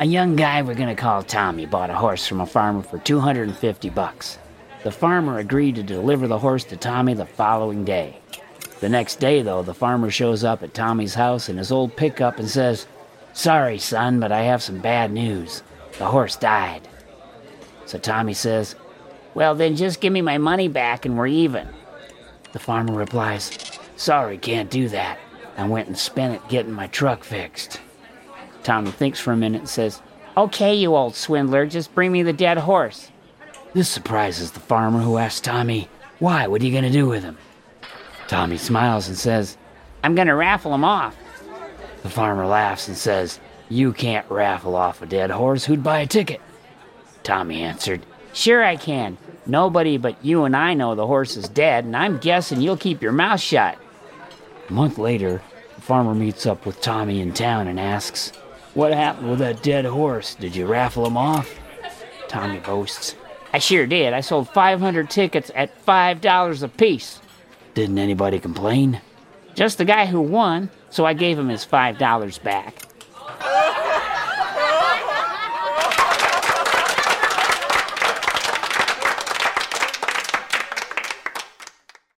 A young guy we're gonna call Tommy bought a horse from a farmer for 250 bucks. The farmer agreed to deliver the horse to Tommy the following day. The next day, though, the farmer shows up at Tommy's house in his old pickup and says, Sorry, son, but I have some bad news. The horse died. So Tommy says, Well, then just give me my money back and we're even. The farmer replies, Sorry, can't do that. I went and spent it getting my truck fixed. Tommy thinks for a minute and says, Okay, you old swindler, just bring me the dead horse. This surprises the farmer, who asks Tommy, Why? What are you going to do with him? Tommy smiles and says, I'm going to raffle him off. The farmer laughs and says, You can't raffle off a dead horse. Who'd buy a ticket? Tommy answered, Sure I can. Nobody but you and I know the horse is dead, and I'm guessing you'll keep your mouth shut. A month later, the farmer meets up with Tommy in town and asks, What happened with that dead horse? Did you raffle him off? Tommy boasts, I sure did. I sold 500 tickets at $5 apiece. Didn't anybody complain? Just the guy who won, so I gave him his $5 back.